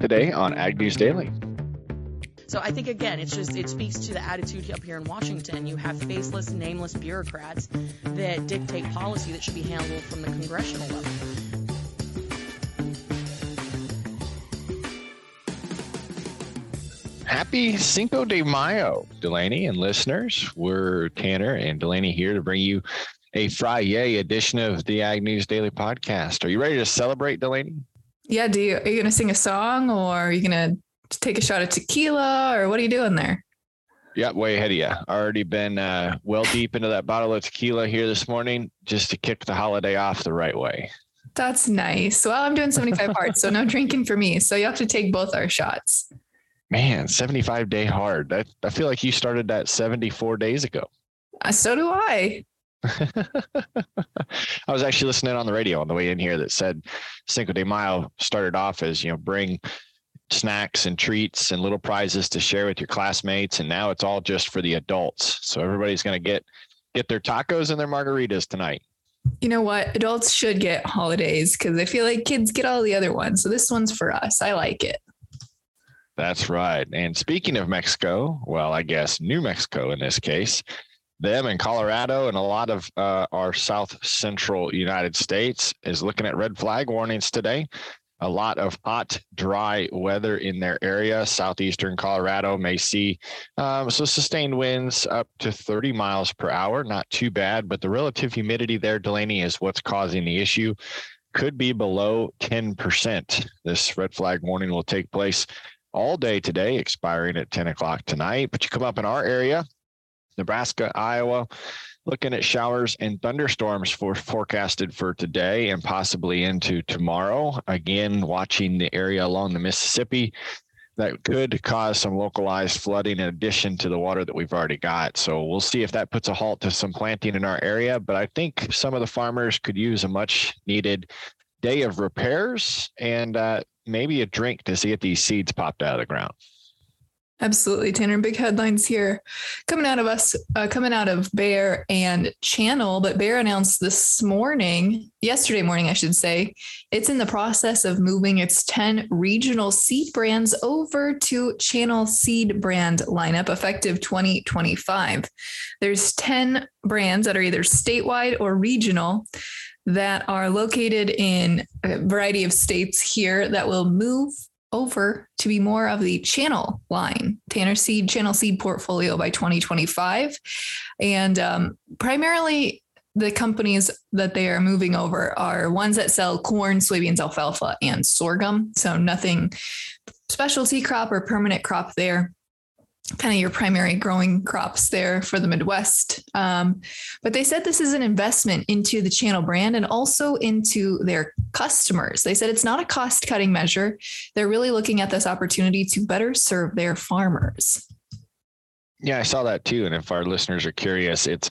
today on Ag News Daily. So I think again, it's just it speaks to the attitude up here in Washington. You have faceless, nameless bureaucrats that dictate policy that should be handled from the congressional level. Happy Cinco de Mayo, Delaney and listeners. We're Tanner and Delaney here to bring you a Friday edition of the Ag News Daily Podcast. Are you ready to celebrate, Delaney? Yeah, do you are you gonna sing a song or are you gonna take a shot of tequila or what are you doing there? Yeah, way ahead of you. I already been uh, well deep into that bottle of tequila here this morning just to kick the holiday off the right way. That's nice. Well, I'm doing 75 hard, so no drinking for me. So you have to take both our shots. Man, 75 day hard. I, I feel like you started that 74 days ago. Uh, so do I. I was actually listening on the radio on the way in here that said Cinco de Mayo started off as, you know, bring snacks and treats and little prizes to share with your classmates. And now it's all just for the adults. So everybody's going to get, get their tacos and their margaritas tonight. You know what? Adults should get holidays because I feel like kids get all the other ones. So this one's for us. I like it. That's right. And speaking of Mexico, well, I guess New Mexico in this case, them and Colorado and a lot of uh, our south central United States is looking at red flag warnings today. A lot of hot, dry weather in their area. Southeastern Colorado may see um, so sustained winds up to 30 miles per hour. Not too bad, but the relative humidity there, Delaney, is what's causing the issue. Could be below 10%. This red flag warning will take place all day today, expiring at 10 o'clock tonight. But you come up in our area, Nebraska, Iowa, looking at showers and thunderstorms for forecasted for today and possibly into tomorrow. Again, watching the area along the Mississippi that could cause some localized flooding in addition to the water that we've already got. So we'll see if that puts a halt to some planting in our area. But I think some of the farmers could use a much needed day of repairs and uh, maybe a drink to see if these seeds popped out of the ground. Absolutely, Tanner. Big headlines here coming out of us, uh, coming out of Bayer and Channel. But Bayer announced this morning, yesterday morning, I should say, it's in the process of moving its 10 regional seed brands over to Channel seed brand lineup effective 2025. There's 10 brands that are either statewide or regional that are located in a variety of states here that will move over to be more of the channel line, Tanner Seed channel seed portfolio by 2025. And um, primarily the companies that they are moving over are ones that sell corn, soybeans, alfalfa, and sorghum. So nothing specialty crop or permanent crop there kind of your primary growing crops there for the Midwest. Um, but they said this is an investment into the channel brand and also into their customers. They said it's not a cost cutting measure. They're really looking at this opportunity to better serve their farmers. Yeah, I saw that too. And if our listeners are curious, it's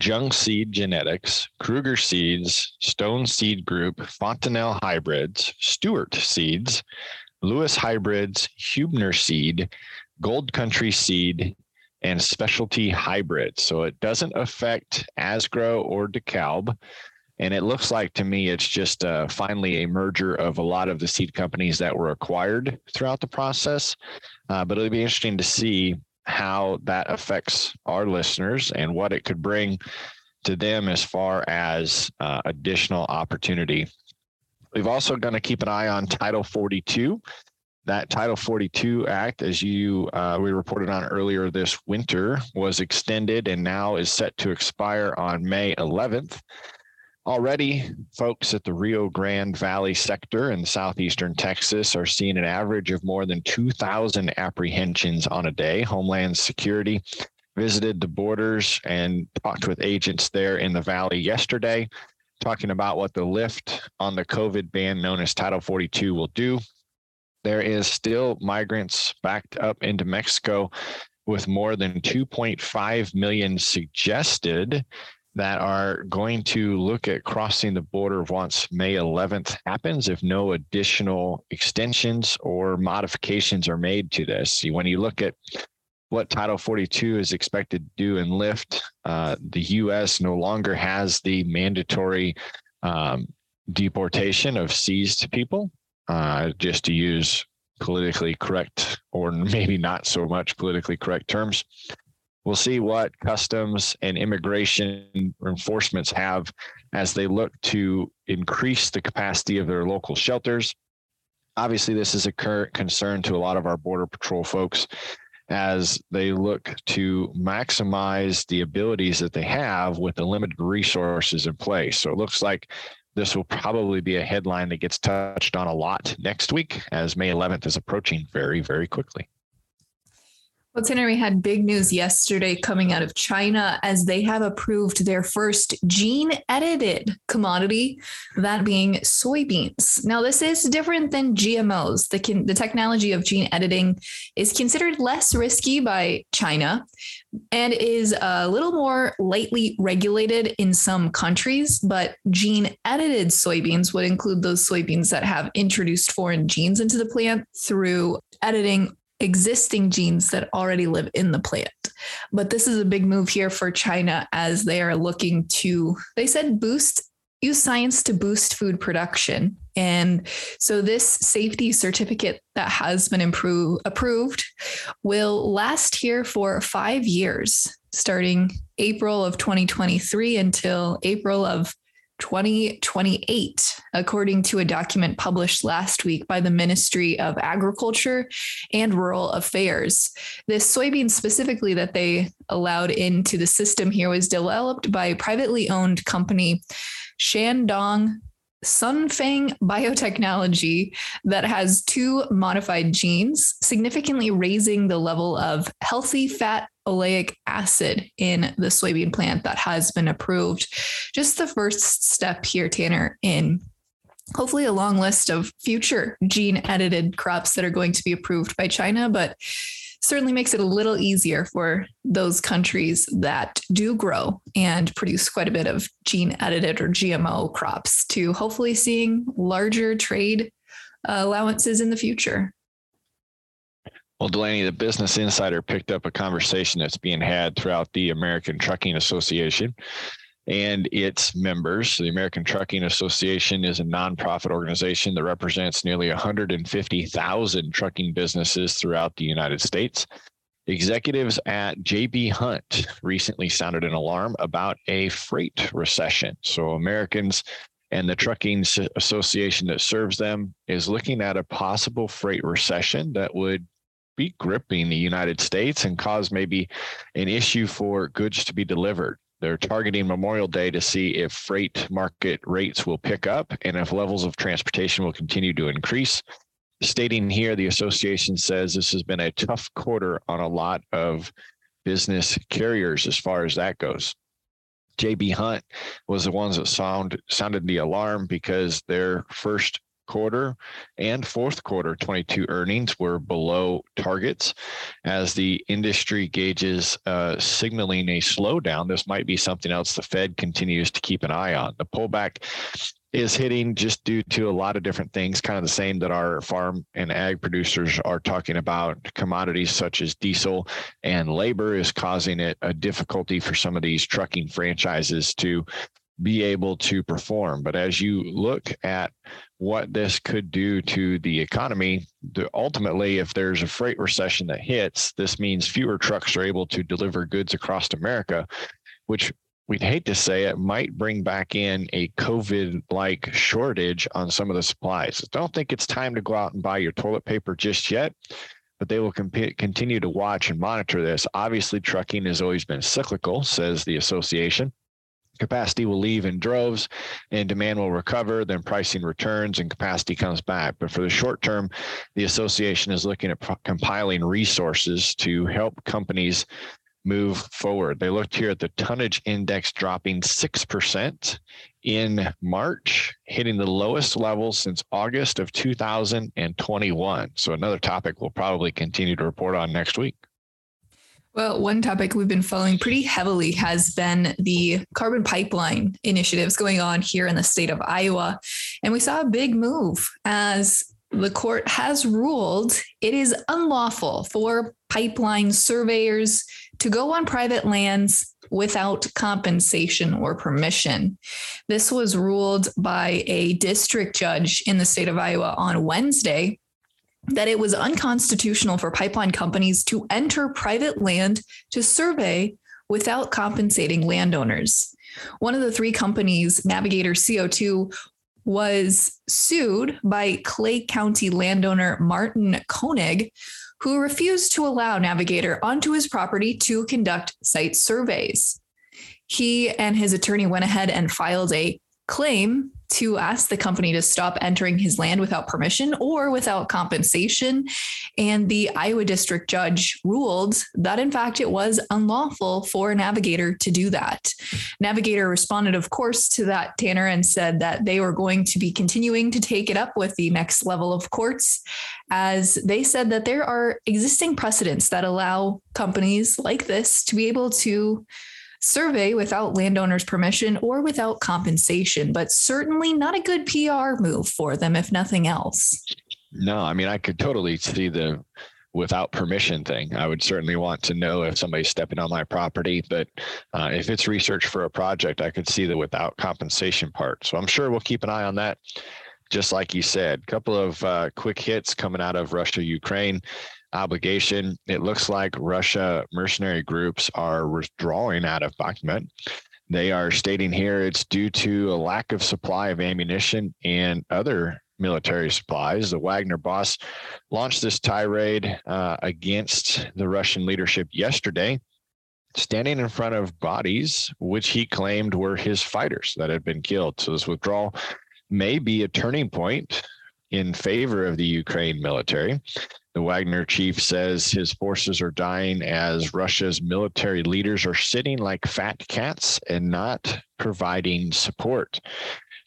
Jung Seed Genetics, Kruger Seeds, Stone Seed Group, Fontanelle Hybrids, Stewart Seeds, Lewis Hybrids, Hubner Seed, Gold Country seed, and specialty hybrid. So it doesn't affect Asgrow or DeKalb. And it looks like to me it's just uh, finally a merger of a lot of the seed companies that were acquired throughout the process. Uh, but it'll be interesting to see how that affects our listeners and what it could bring to them as far as uh, additional opportunity. We've also going to keep an eye on Title 42 that Title 42 Act, as you uh, we reported on earlier this winter, was extended and now is set to expire on May 11th. Already, folks at the Rio Grande Valley sector in southeastern Texas are seeing an average of more than 2,000 apprehensions on a day. Homeland Security visited the borders and talked with agents there in the valley yesterday, talking about what the lift on the COVID ban known as Title 42 will do there is still migrants backed up into Mexico with more than 2.5 million suggested that are going to look at crossing the border once May 11th happens if no additional extensions or modifications are made to this. When you look at what Title 42 is expected to do and lift, uh, the U.S. no longer has the mandatory um, deportation of seized people uh, just to use politically correct or maybe not so much politically correct terms. We'll see what customs and immigration enforcements have as they look to increase the capacity of their local shelters. Obviously, this is a current concern to a lot of our Border Patrol folks as they look to maximize the abilities that they have with the limited resources in place. So it looks like this will probably be a headline that gets touched on a lot next week as May 11th is approaching very, very quickly. Well, Tanner, we had big news yesterday coming out of China as they have approved their first gene edited commodity, that being soybeans. Now, this is different than GMOs. The, can, the technology of gene editing is considered less risky by China and is a little more lightly regulated in some countries. But gene edited soybeans would include those soybeans that have introduced foreign genes into the plant through editing existing genes that already live in the plant. But this is a big move here for China as they are looking to, they said, boost, use science to boost food production. And so this safety certificate that has been improve, approved will last here for five years, starting April of 2023 until April of 2028, according to a document published last week by the Ministry of Agriculture and Rural Affairs. This soybean specifically that they allowed into the system here was developed by a privately owned company, Shandong Shunfeng biotechnology that has two modified genes, significantly raising the level of healthy fat oleic acid in the soybean plant that has been approved. Just the first step here, Tanner, in hopefully a long list of future gene edited crops that are going to be approved by China, but certainly makes it a little easier for those countries that do grow and produce quite a bit of gene edited or GMO crops to hopefully seeing larger trade uh, allowances in the future. Well, Delaney, the Business Insider picked up a conversation that's being had throughout the American Trucking Association and its members. The American Trucking Association is a nonprofit organization that represents nearly 150,000 trucking businesses throughout the United States. Executives at JB Hunt recently sounded an alarm about a freight recession. So, Americans and the Trucking Association that serves them is looking at a possible freight recession that would be gripping the United States and cause maybe an issue for goods to be delivered. They're targeting Memorial Day to see if freight market rates will pick up and if levels of transportation will continue to increase. Stating here, the association says this has been a tough quarter on a lot of business carriers as far as that goes. JB Hunt was the ones that sound sounded the alarm because their first quarter and fourth quarter 22 earnings were below targets as the industry gauges uh, signaling a slowdown. This might be something else the Fed continues to keep an eye on. The pullback is hitting just due to a lot of different things, kind of the same that our farm and ag producers are talking about. Commodities such as diesel and labor is causing it a difficulty for some of these trucking franchises to be able to perform. But as you look at what this could do to the economy, ultimately, if there's a freight recession that hits, this means fewer trucks are able to deliver goods across America, which we'd hate to say it might bring back in a COVID like shortage on some of the supplies. Don't think it's time to go out and buy your toilet paper just yet but they will comp- continue to watch and monitor this. Obviously, trucking has always been cyclical, says the association capacity will leave in droves and demand will recover then pricing returns and capacity comes back. But for the short term the association is looking at compiling resources to help companies move forward. They looked here at the tonnage index dropping 6% in march hitting the lowest level since august of 2021 so another topic we'll probably continue to report on next week well, one topic we've been following pretty heavily has been the carbon pipeline initiatives going on here in the state of Iowa. And we saw a big move as the court has ruled it is unlawful for pipeline surveyors to go on private lands without compensation or permission. This was ruled by a district judge in the state of Iowa on Wednesday. That it was unconstitutional for pipeline companies to enter private land to survey without compensating landowners. One of the three companies, Navigator CO2, was sued by Clay County landowner Martin Koenig, who refused to allow Navigator onto his property to conduct site surveys. He and his attorney went ahead and filed a claim to ask the company to stop entering his land without permission or without compensation. And the Iowa district judge ruled that, in fact, it was unlawful for Navigator to do that. Navigator responded, of course, to that, Tanner, and said that they were going to be continuing to take it up with the next level of courts, as they said that there are existing precedents that allow companies like this to be able to survey without landowners' permission or without compensation, but certainly not a good PR move for them, if nothing else. No, I mean, I could totally see the without permission thing. I would certainly want to know if somebody's stepping on my property, but uh, if it's research for a project, I could see the without compensation part. So I'm sure we'll keep an eye on that. Just like you said, a couple of uh, quick hits coming out of Russia, Ukraine obligation. It looks like Russia mercenary groups are withdrawing out of Bakhmut. They are stating here it's due to a lack of supply of ammunition and other military supplies. The Wagner boss launched this tirade uh, against the Russian leadership yesterday, standing in front of bodies which he claimed were his fighters that had been killed. So this withdrawal may be a turning point in favor of the Ukraine military. The Wagner chief says his forces are dying as Russia's military leaders are sitting like fat cats and not providing support.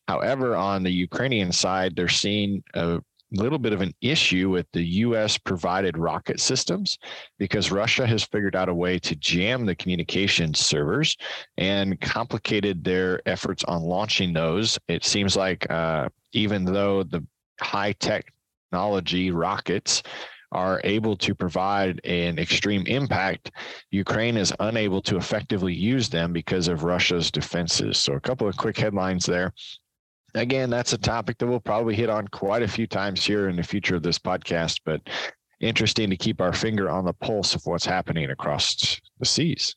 However, on the Ukrainian side, they're seeing a little bit of an issue with the US provided rocket systems because Russia has figured out a way to jam the communications servers and complicated their efforts on launching those. It seems like uh, even though the high technology rockets are able to provide an extreme impact, Ukraine is unable to effectively use them because of Russia's defenses. So, a couple of quick headlines there. Again, that's a topic that we'll probably hit on quite a few times here in the future of this podcast, but interesting to keep our finger on the pulse of what's happening across the seas.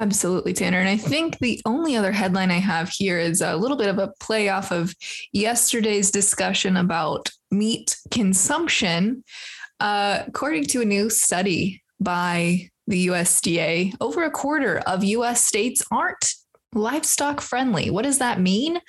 Absolutely, Tanner. And I think the only other headline I have here is a little bit of a play off of yesterday's discussion about meat consumption. Uh, according to a new study by the USDA, over a quarter of US states aren't livestock friendly. What does that mean?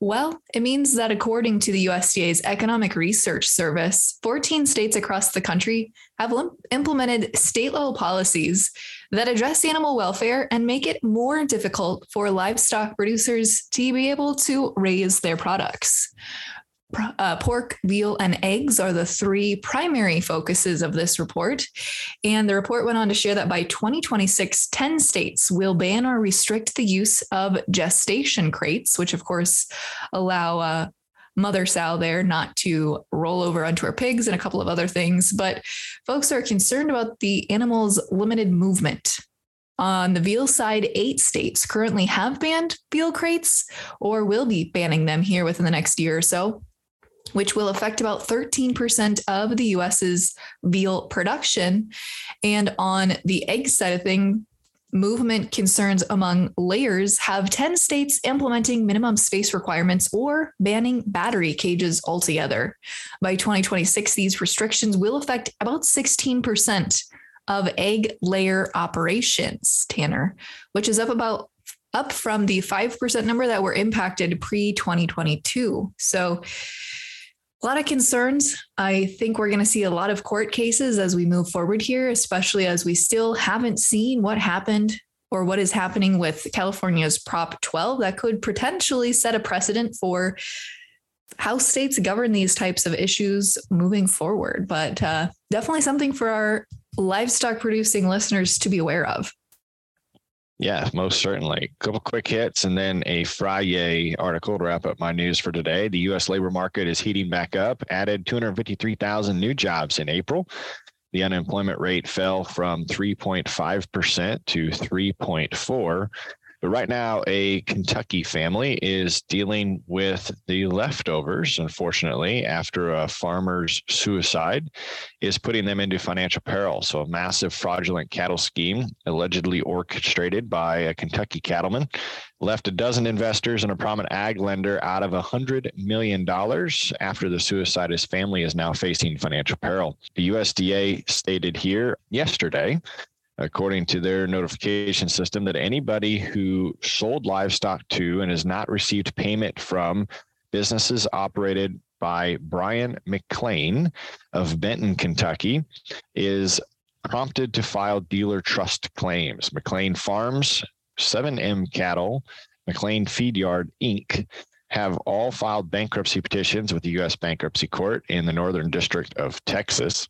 Well, it means that according to the USDA's Economic Research Service, 14 states across the country have implemented state level policies that address animal welfare and make it more difficult for livestock producers to be able to raise their products. Uh, pork, veal, and eggs are the three primary focuses of this report. And the report went on to share that by 2026, 10 states will ban or restrict the use of gestation crates, which of course allow uh, mother sow there not to roll over onto her pigs and a couple of other things. But folks are concerned about the animal's limited movement. On the veal side, eight states currently have banned veal crates or will be banning them here within the next year or so which will affect about 13% of the US's veal production. And on the egg side of things, movement concerns among layers have 10 states implementing minimum space requirements or banning battery cages altogether. By 2026, these restrictions will affect about 16% of egg layer operations, Tanner, which is up about up from the 5% number that were impacted pre 2022. So a lot of concerns. I think we're going to see a lot of court cases as we move forward here, especially as we still haven't seen what happened or what is happening with California's Prop 12 that could potentially set a precedent for how states govern these types of issues moving forward. But uh, definitely something for our livestock producing listeners to be aware of. Yeah, most certainly. A couple quick hits and then a Friday article to wrap up my news for today. The U.S. labor market is heating back up, added 253,000 new jobs in April. The unemployment rate fell from 3.5% to 3.4. But right now, a Kentucky family is dealing with the leftovers, unfortunately, after a farmer's suicide is putting them into financial peril. So, a massive fraudulent cattle scheme, allegedly orchestrated by a Kentucky cattleman, left a dozen investors and a prominent ag lender out of a $100 million after the suicide. His family is now facing financial peril. The USDA stated here yesterday according to their notification system, that anybody who sold livestock to and has not received payment from businesses operated by Brian McLain of Benton, Kentucky, is prompted to file dealer trust claims. McLain Farms, 7M Cattle, McLain Feed Yard Inc., have all filed bankruptcy petitions with the U.S. Bankruptcy Court in the Northern District of Texas.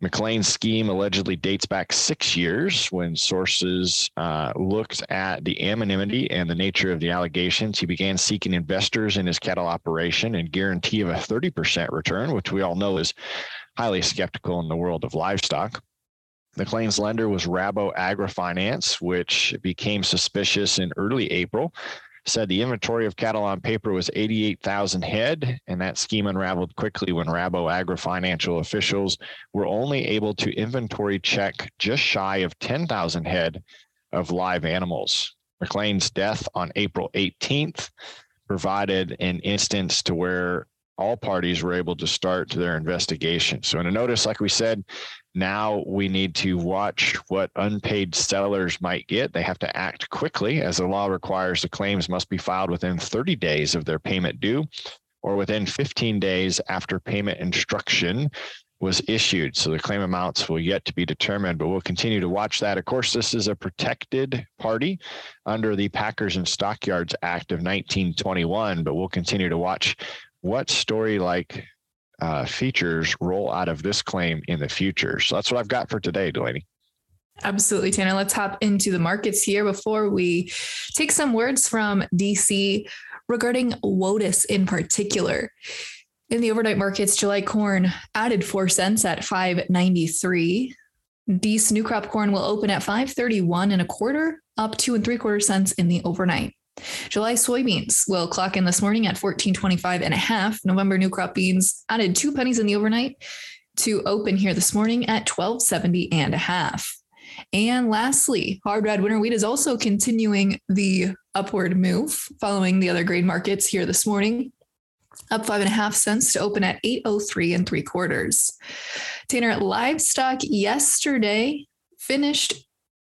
McLain's scheme allegedly dates back six years when sources uh, looked at the anonymity and the nature of the allegations. He began seeking investors in his cattle operation and guarantee of a 30% return, which we all know is highly skeptical in the world of livestock. McLain's lender was Rabo AgriFinance, which became suspicious in early April said the inventory of cattle on paper was 88,000 head, and that scheme unraveled quickly when Rabo Agri financial officials were only able to inventory check just shy of 10,000 head of live animals. McLain's death on April 18th provided an instance to where all parties were able to start their investigation. So, in a notice, like we said, now we need to watch what unpaid sellers might get. They have to act quickly, as the law requires the claims must be filed within 30 days of their payment due or within 15 days after payment instruction was issued. So the claim amounts will yet to be determined, but we'll continue to watch that. Of course, this is a protected party under the Packers and Stockyards Act of 1921, but we'll continue to watch what story like uh, features roll out of this claim in the future. So that's what I've got for today, Delaney. Absolutely, Tanner. Let's hop into the markets here before we take some words from DC regarding WOTUS in particular. In the overnight markets, July corn added four cents at 593. Dees new crop corn will open at 531 and a quarter, up two and three quarter cents in the overnight. July soybeans will clock in this morning at 1425 and a half. November new crop beans added two pennies in the overnight to open here this morning at 1270 and a half. And lastly, hard red winter wheat is also continuing the upward move following the other grain markets here this morning. Up five and a half cents to open at 803 and three quarters. Tanner, livestock yesterday finished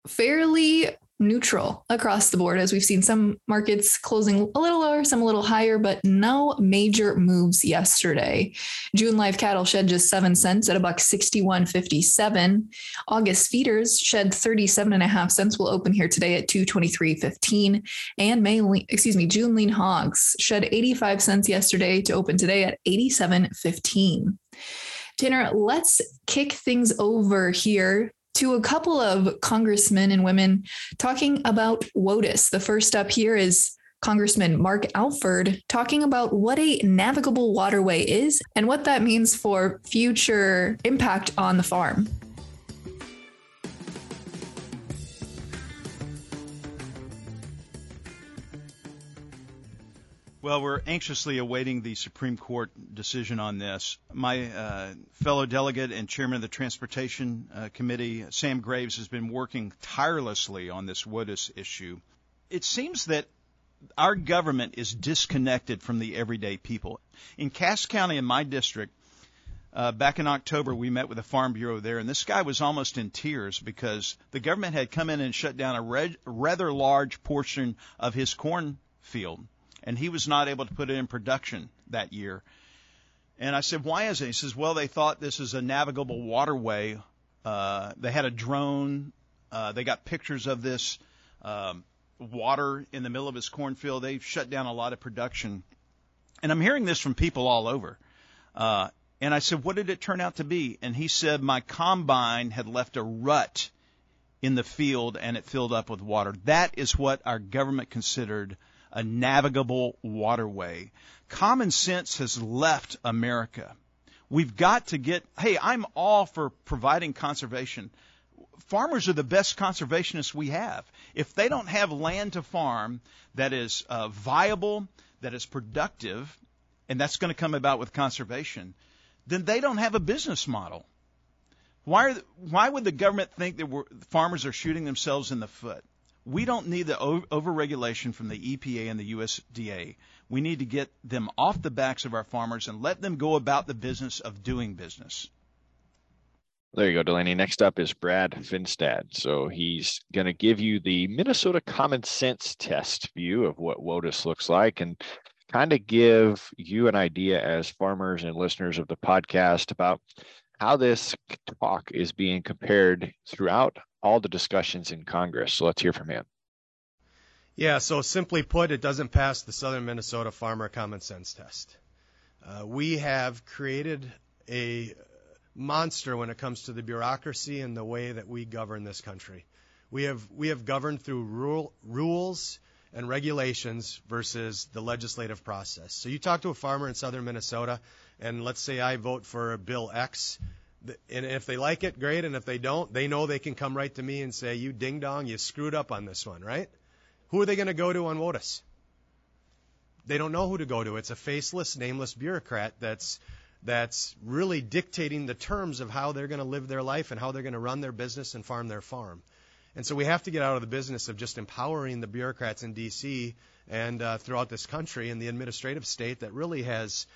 fairly neutral across the board as we've seen some markets closing a little lower, some a little higher, but no major moves yesterday. June live cattle shed just seven cents at a buck 61.57. August feeders shed 37 and a half cents will open here today at 223.15. And May, excuse me, June lean hogs shed 85 cents yesterday to open today at 87.15. Tanner, let's kick things over here to a couple of congressmen and women talking about WOTUS. The first up here is Congressman Mark Alford talking about what a navigable waterway is and what that means for future impact on the farm. Well, we're anxiously awaiting the Supreme Court decision on this. My uh, fellow delegate and chairman of the Transportation uh, Committee, Sam Graves, has been working tirelessly on this WOTUS issue. It seems that our government is disconnected from the everyday people. In Cass County, in my district, uh, back in October, we met with the Farm Bureau there, and this guy was almost in tears because the government had come in and shut down a red, rather large portion of his cornfield and he was not able to put it in production that year. And I said, why is it? He says, well, they thought this is a navigable waterway. Uh, they had a drone. Uh, they got pictures of this um, water in the middle of his cornfield. They've shut down a lot of production. And I'm hearing this from people all over. Uh, and I said, what did it turn out to be? And he said, my combine had left a rut in the field and it filled up with water. That is what our government considered a navigable waterway. Common sense has left America. We've got to get, hey, I'm all for providing conservation. Farmers are the best conservationists we have. If they don't have land to farm that is uh, viable, that is productive, and that's going to come about with conservation, then they don't have a business model. Why, are, why would the government think that farmers are shooting themselves in the foot? We don't need the overregulation from the EPA and the USDA. We need to get them off the backs of our farmers and let them go about the business of doing business. There you go, Delaney. Next up is Brad Finstad. So he's going to give you the Minnesota common sense test view of what WOTUS looks like and kind of give you an idea as farmers and listeners of the podcast about how this talk is being compared throughout all the discussions in Congress. So let's hear from him. Yeah, so simply put, it doesn't pass the Southern Minnesota Farmer Common Sense Test. Uh, we have created a monster when it comes to the bureaucracy and the way that we govern this country. We have we have governed through rule, rules and regulations versus the legislative process. So you talk to a farmer in southern Minnesota, and let's say I vote for Bill X, and if they like it, great, and if they don't, they know they can come right to me and say, "You ding dong, you screwed up on this one," right? Who are they going to go to on WOTUS? They don't know who to go to. It's a faceless, nameless bureaucrat that's that's really dictating the terms of how they're going to live their life and how they're going to run their business and farm their farm. And so we have to get out of the business of just empowering the bureaucrats in D.C. and uh, throughout this country and the administrative state that really has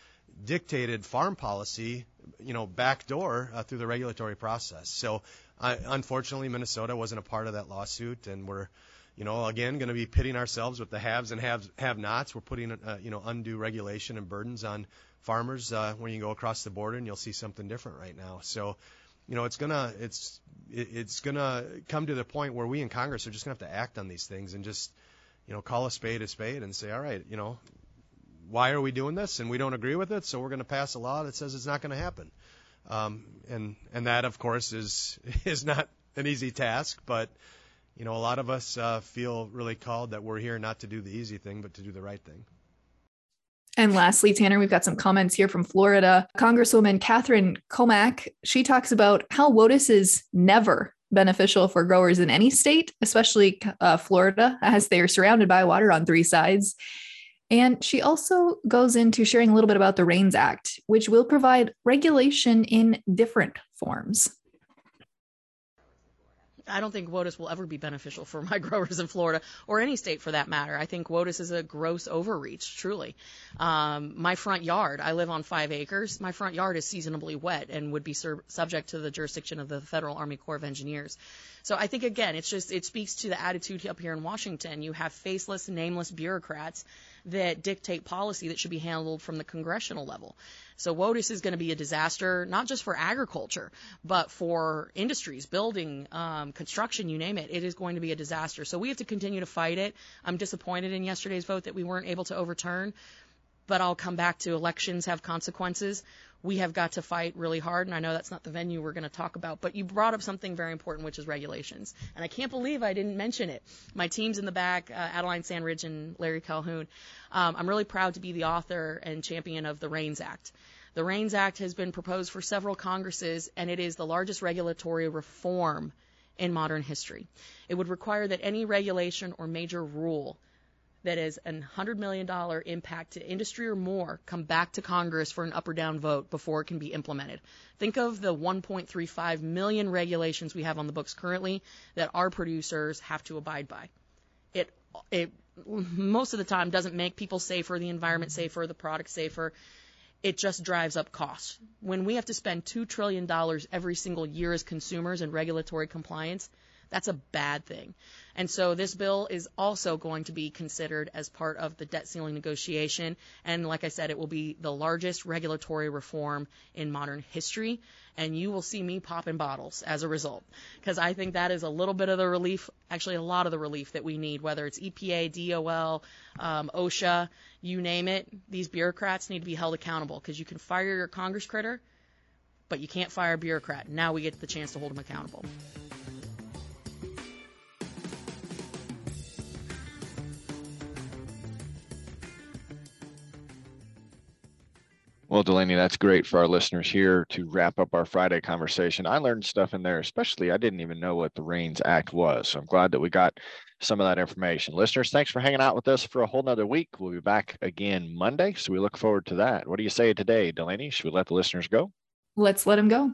dictated farm policy, you know, backdoor uh, through the regulatory process. So, uh, unfortunately, Minnesota wasn't a part of that lawsuit, and we're, you know, again going to be pitting ourselves with the haves and have have-nots. We're putting, uh, you know, undue regulation and burdens on farmers uh, when you go across the border, and you'll see something different right now. So, you know, it's gonna it's it's gonna come to the point where we in Congress are just gonna have to act on these things and just, you know, call a spade a spade and say, all right, you know, why are we doing this? And we don't agree with it, so we're going to pass a law that says it's not going to happen. Um, and and that, of course, is is not an easy task, but you know, a lot of us uh, feel really called that we're here not to do the easy thing, but to do the right thing. And lastly, Tanner, we've got some comments here from Florida. Congresswoman Catherine Cammack, she talks about how WOTUS is never beneficial for growers in any state, especially uh, Florida, as they are surrounded by water on three sides. And she also goes into sharing a little bit about the REINS Act, which will provide regulation in different forms. I don't think WOTUS will ever be beneficial for my growers in Florida or any state for that matter. I think WOTUS is a gross overreach, truly. Um, my front yard, I live on five acres. My front yard is seasonably wet and would be sur- subject to the jurisdiction of the Federal Army Corps of Engineers. So I think again, it's just it speaks to the attitude up here in Washington. You have faceless, nameless bureaucrats that dictate policy that should be handled from the congressional level. So WOTUS is going to be a disaster, not just for agriculture, but for industries, building, um, construction, you name it. It is going to be a disaster. So we have to continue to fight it. I'm disappointed in yesterday's vote that we weren't able to overturn, but I'll come back to elections have consequences we have got to fight really hard. And I know that's not the venue we're going to talk about, but you brought up something very important, which is regulations. And I can't believe I didn't mention it. My team's in the back, uh, Adeline Sandridge and Larry Calhoun. Um, I'm really proud to be the author and champion of the REINS Act. The REINS Act has been proposed for several Congresses, and it is the largest regulatory reform in modern history. It would require that any regulation or major rule that is a $100 million impact to industry or more come back to Congress for an up or down vote before it can be implemented. Think of the 1.35 million regulations we have on the books currently that our producers have to abide by. It, it most of the time doesn't make people safer, the environment safer, the product safer. It just drives up costs. When we have to spend $2 trillion every single year as consumers in regulatory compliance, that's a bad thing. And so this bill is also going to be considered as part of the debt ceiling negotiation. And like I said, it will be the largest regulatory reform in modern history. And you will see me popping bottles as a result. Because I think that is a little bit of the relief, actually a lot of the relief that we need, whether it's EPA, DOL, um, OSHA, you name it. These bureaucrats need to be held accountable because you can fire your Congress critter, but you can't fire a bureaucrat. Now we get the chance to hold them accountable. Well, Delaney, that's great for our listeners here to wrap up our Friday conversation. I learned stuff in there, especially I didn't even know what the REINS Act was. So I'm glad that we got some of that information. Listeners, thanks for hanging out with us for a whole nother week. We'll be back again Monday. So we look forward to that. What do you say today, Delaney? Should we let the listeners go? Let's let them go.